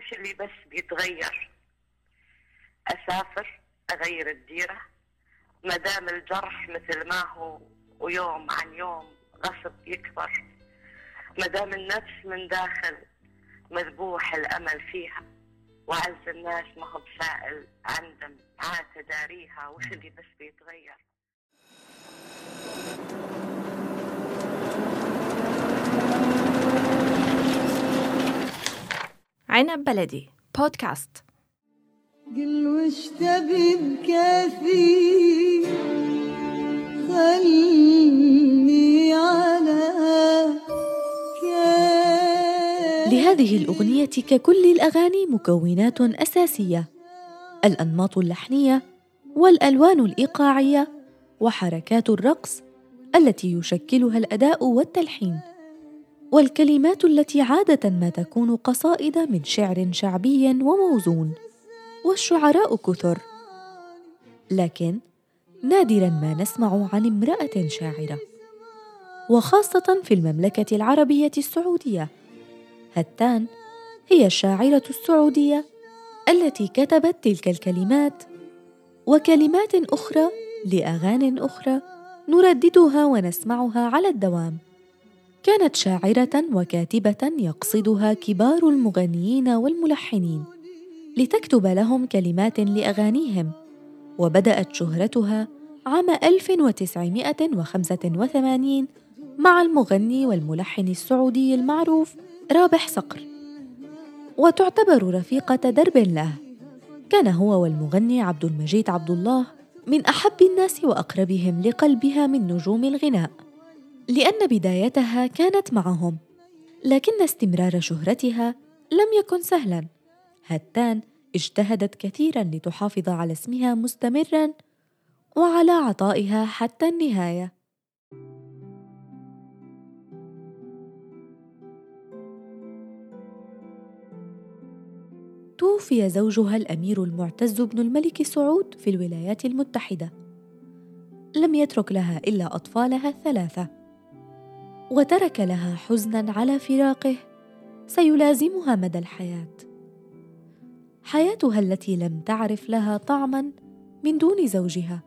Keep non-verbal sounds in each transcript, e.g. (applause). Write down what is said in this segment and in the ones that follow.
وش اللي بس بيتغير. أسافر أغير الديرة. ما دام الجرح مثل ما هو ويوم عن يوم غصب يكبر. ما دام النفس من داخل مذبوح الأمل فيها. وعز الناس ما هو بسائل عندم عاد تداريها. وش اللي بس بيتغير؟ عنب بلدي. بودكاست. قل وش تبي بكافي خلني على كافي لهذه الأغنية ككل الأغاني مكونات أساسية. الأنماط اللحنية والألوان الإيقاعية وحركات الرقص التي يشكلها الأداء والتلحين. والكلمات التي عادة ما تكون قصائد من شعر شعبي وموزون والشعراء كثر. لكن نادرا ما نسمع عن امرأة شاعرة وخاصة في المملكة العربية السعودية. هتان هي الشاعرة السعودية التي كتبت تلك الكلمات وكلمات أخرى لأغان أخرى نرددها ونسمعها على الدوام. كانت شاعرة وكاتبة يقصدها كبار المغنيين والملحنين لتكتب لهم كلمات لأغانيهم وبدأت شهرتها عام 1985 مع المغني والملحن السعودي المعروف رابح صقر. وتعتبر رفيقة درب له. كان هو والمغني عبد المجيد عبد الله من أحب الناس وأقربهم لقلبها من نجوم الغناء. لأن بدايتها كانت معهم لكن استمرار شهرتها لم يكن سهلا. هتان اجتهدت كثيرا لتحافظ على اسمها مستمرا وعلى عطائها حتى النهاية. توفي زوجها الأمير المعتز بن الملك سعود في الولايات المتحدة. لم يترك لها إلا أطفالها الثلاثة. وترك لها حزنا على فراقه سيلازمها مدى الحياة. حياتها التي لم تعرف لها طعما من دون زوجها.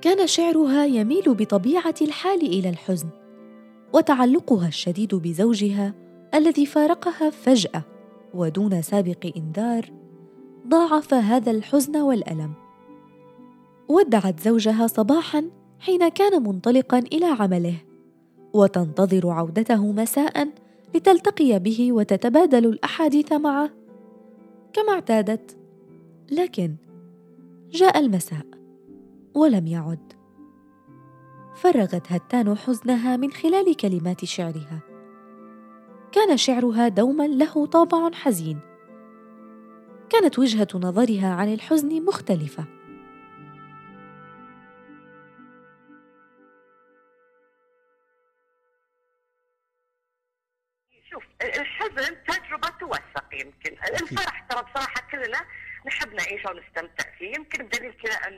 كان شعرها يميل بطبيعة الحال إلى الحزن وتعلقها الشديد بزوجها الذي فارقها فجأة ودون سابق إنذار ضاعف هذا الحزن والألم. ودعت زوجها صباحا حين كان منطلقا إلى عمله. وتنتظر عودته مساء لتلتقي به وتتبادل الأحاديث معه. كما اعتادت. لكن جاء المساء ولم يعد. فرغت هتان حزنها من خلال كلمات شعرها. كان شعرها دوما له طابع حزين. كانت وجهة نظرها عن الحزن مختلفة.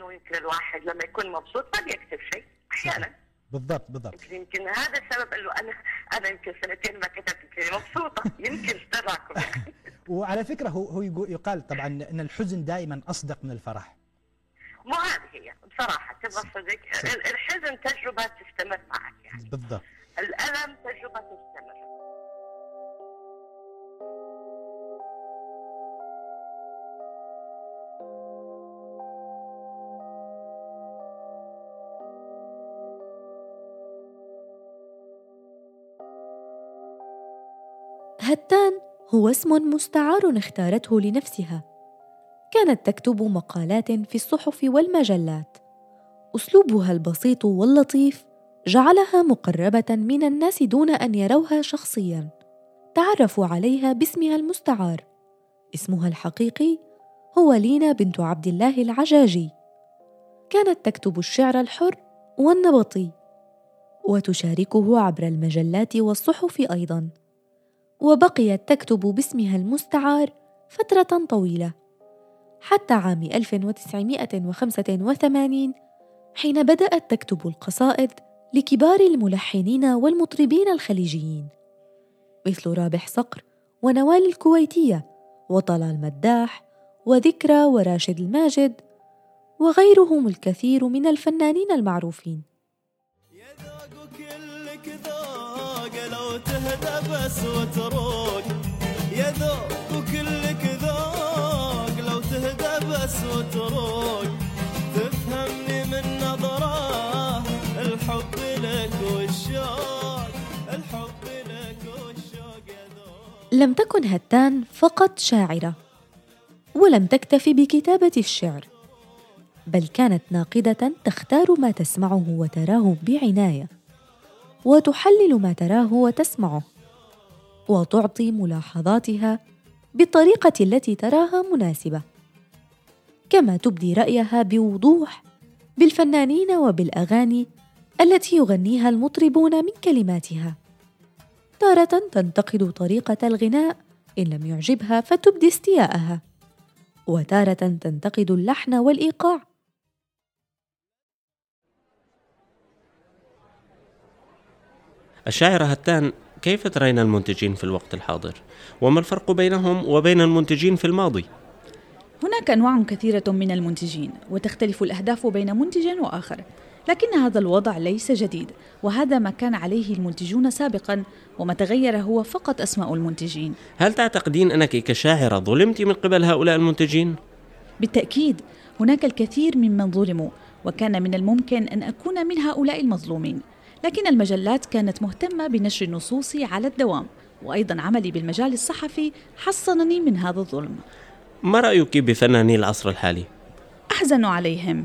انه يمكن الواحد لما يكون مبسوط ما بيكتب شيء أحيانا. بالضبط بالضبط. يمكن يمكن هذا السبب إنه أنا أنا يمكن سنتين ما كتبت كذا مبسوطة. (laughs) يمكن تراكم (laughs) وعلى فكرة هو هو يقول- يقال طبعا إن الحزن دائما أصدق من الفرح. مو هذه هي بصراحة. تبغى صدق ال- الحزن تجربة تستمر معك يعني. بالضبط. الألم تجربة تستمر. هتان هو اسم مستعار اختارته لنفسها. كانت تكتب مقالات في الصحف والمجلات. أسلوبها البسيط واللطيف جعلها مقربة من الناس دون أن يروها شخصيا. تعرفوا عليها باسمها المستعار. اسمها الحقيقي هو لينا بنت عبد الله العجاجي. كانت تكتب الشعر الحر والنبطي وتشاركه عبر المجلات والصحف أيضا. وبقيت تكتب باسمها المستعار فترة طويلة حتى عام 1985 حين بدأت تكتب القصائد لكبار الملحنين والمطربين الخليجيين مثل رابح صقر ونوال الكويتية وطلال مداح وذكرى وراشد الماجد وغيرهم الكثير من الفنانين المعروفين. يا ذوق وكلك ذوق لو تهدى بس وتروق يا ذوق وكلك ذوق لو تهدى بس وتروق تفهمني من نظرة الحب لك والشوق. الحب لك والشوق يا ذوق. لم تكن هتان فقط شاعرة ولم تكتف بكتابة الشعر بل كانت ناقدة تختار ما تسمعه وتراه بعناية. وتحلل ما تراه وتسمعه وتعطي ملاحظاتها بالطريقة التي تراها مناسبة. كما تبدي رأيها بوضوح بالفنانين وبالأغاني التي يغنيها المطربون من كلماتها. تارة تنتقد طريقة الغناء إن لم يعجبها فتبدي استياءها. وتارة تنتقد اللحن والإيقاع الشاعرة هتان كيف ترين المنتجين في الوقت الحاضر؟ وما الفرق بينهم وبين المنتجين في الماضي؟ هناك أنواع كثيرة من المنتجين وتختلف الأهداف بين منتج وآخر لكن هذا الوضع ليس جديد وهذا ما كان عليه المنتجون سابقا وما تغير هو فقط أسماء المنتجين هل تعتقدين أنك كشاعرة ظلمت من قبل هؤلاء المنتجين؟ بالتأكيد هناك الكثير ممن ظلموا وكان من الممكن أن أكون من هؤلاء المظلومين لكن المجلات كانت مهتمة بنشر نصوصي على الدوام وأيضا عملي بالمجال الصحفي حصنني من هذا الظلم. ما رأيك بفناني العصر الحالي؟ أحزن عليهم.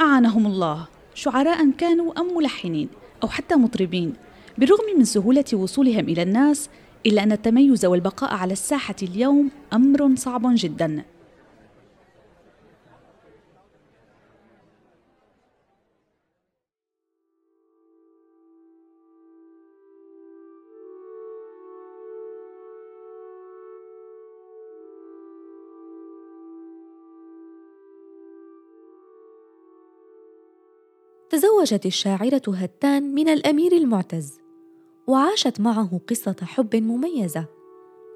أعانهم الله. شعراء كانوا أم ملحنين أو حتى مطربين. بالرغم من سهولة وصولهم إلى الناس إلا أن التميز والبقاء على الساحة اليوم أمر صعب جدا. تزوجت الشاعرة هتان من الأمير المعتز وعاشت معه قصة حب مميزة.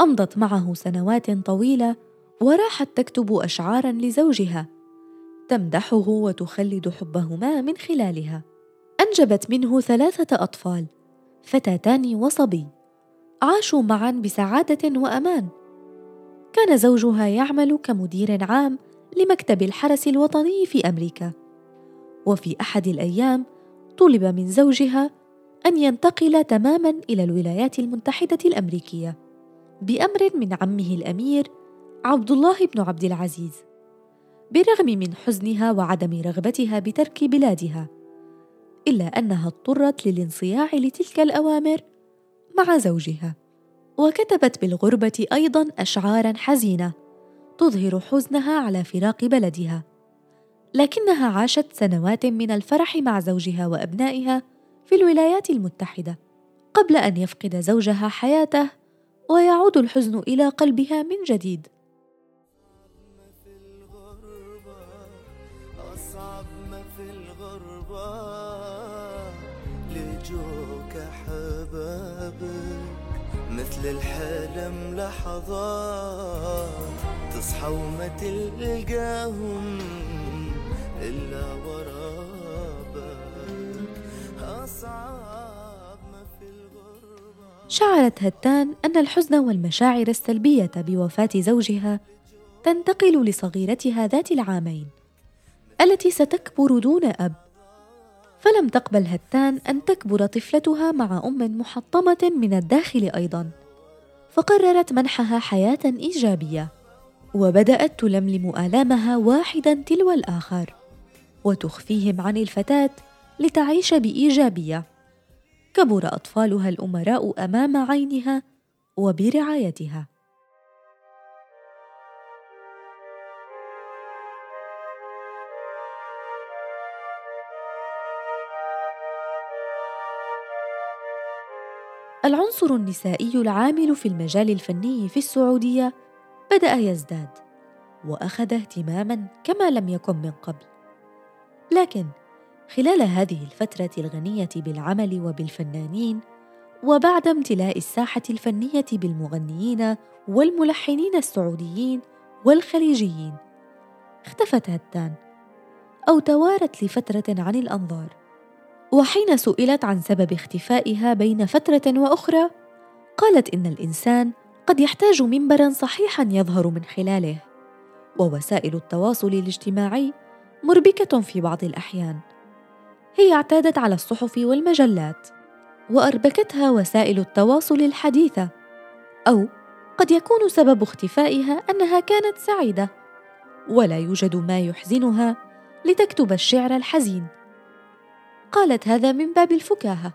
أمضت معه سنوات طويلة وراحت تكتب أشعارا لزوجها. تمدحه وتخلد حبهما من خلالها. أنجبت منه ثلاثة أطفال فتاتان وصبي. عاشوا معا بسعادة وأمان. كان زوجها يعمل كمدير عام لمكتب الحرس الوطني في أمريكا. وفي أحد الأيام طلب من زوجها أن ينتقل تماما إلى الولايات المتحدة الأمريكية بأمر من عمه الأمير عبد الله بن عبد العزيز. بالرغم من حزنها وعدم رغبتها بترك بلادها إلا أنها اضطرت للانصياع لتلك الأوامر مع زوجها وكتبت بالغربة أيضا اشعارا حزينة تظهر حزنها على فراق بلدها. لكنها عاشت سنوات من الفرح مع زوجها وأبنائها في الولايات المتحدة قبل أن يفقد زوجها حياته ويعود الحزن إلى قلبها من جديد. مثل الحلم لحظات تصحى وما تلقاهم. شعرت هتان أن الحزن والمشاعر السلبية بوفاة زوجها تنتقل لصغيرتها ذات العامين التي ستكبر دون أب. فلم تقبل هتان أن تكبر طفلتها مع أم محطمة من الداخل أيضا فقررت منحها حياة إيجابية وبدأت تلملم آلامها واحدا تلو الآخر وتخفيهم عن الفتاة لتعيش بإيجابية. كبر أطفالها الأمراء أمام عينها وبرعايتها. العنصر النسائي العامل في المجال الفني في السعودية بدأ يزداد وأخذ اهتماما كما لم يكن من قبل. لكن خلال هذه الفترة الغنية بالعمل وبالفنانين وبعد امتلاء الساحة الفنية بالمغنيين والملحنين السعوديين والخليجيين. اختفت هتان أو توارت لفترة عن الأنظار. وحين سئلت عن سبب اختفائها بين فترة وأخرى قالت إن الإنسان قد يحتاج منبرا صحيحا يظهر من خلاله. ووسائل التواصل الاجتماعي مربكة في بعض الأحيان. هي اعتادت على الصحف والمجلات وأربكتها وسائل التواصل الحديثة أو قد يكون سبب اختفائها أنها كانت سعيدة ولا يوجد ما يحزنها لتكتب الشعر الحزين. قالت هذا من باب الفكاهة.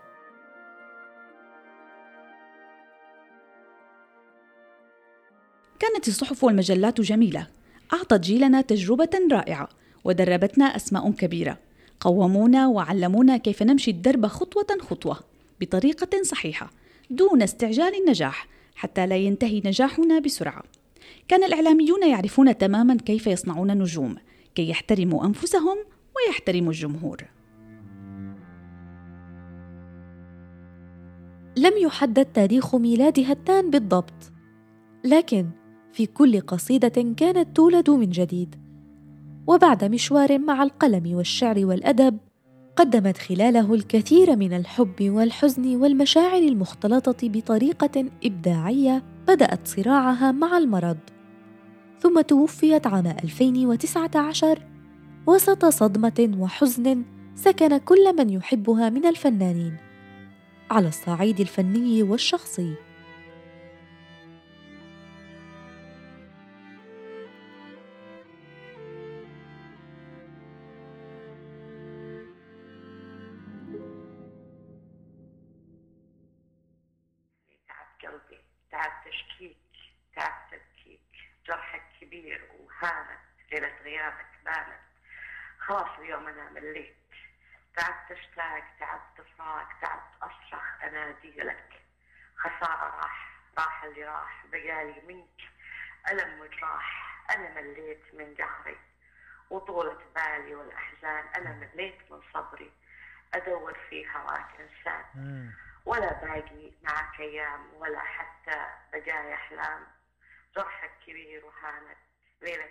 كانت الصحف والمجلات جميلة أعطت جيلنا تجربة رائعة ودربتنا أسماء كبيرة. قومونا وعلمونا كيف نمشي الدرب خطوة خطوة بطريقة صحيحة دون استعجال النجاح حتى لا ينتهي نجاحنا بسرعة. كان الإعلاميون يعرفون تماما كيف يصنعون نجوم كي يحترموا أنفسهم ويحترموا الجمهور. لم يحدد تاريخ ميلاد هتان بالضبط لكن في كل قصيدة كانت تولد من جديد. وبعد مشوار مع القلم والشعر والأدب قدمت خلاله الكثير من الحب والحزن والمشاعر المختلطة بطريقة إبداعية بدأت صراعها مع المرض. ثم توفيت عام 2019 وسط صدمة وحزن سكن كل من يحبها من الفنانين. على الصعيد الفني والشخصي. ليلة غيابك بانت خلاص اليوم أنا مليت. تعبت اشتاق تعبت افراق تعبت اصرخ أنادي لك. خسارة راح راح اللي راح بقالي منك. ألم وجراح. أنا مليت من قهري وطولة بالي والأحزان أنا مليت من صبري. أدور في هواك إنسان. ولا باقي معك أيام ولا حتى بقايا أحلام. جرحك كبير وهانت. ليلة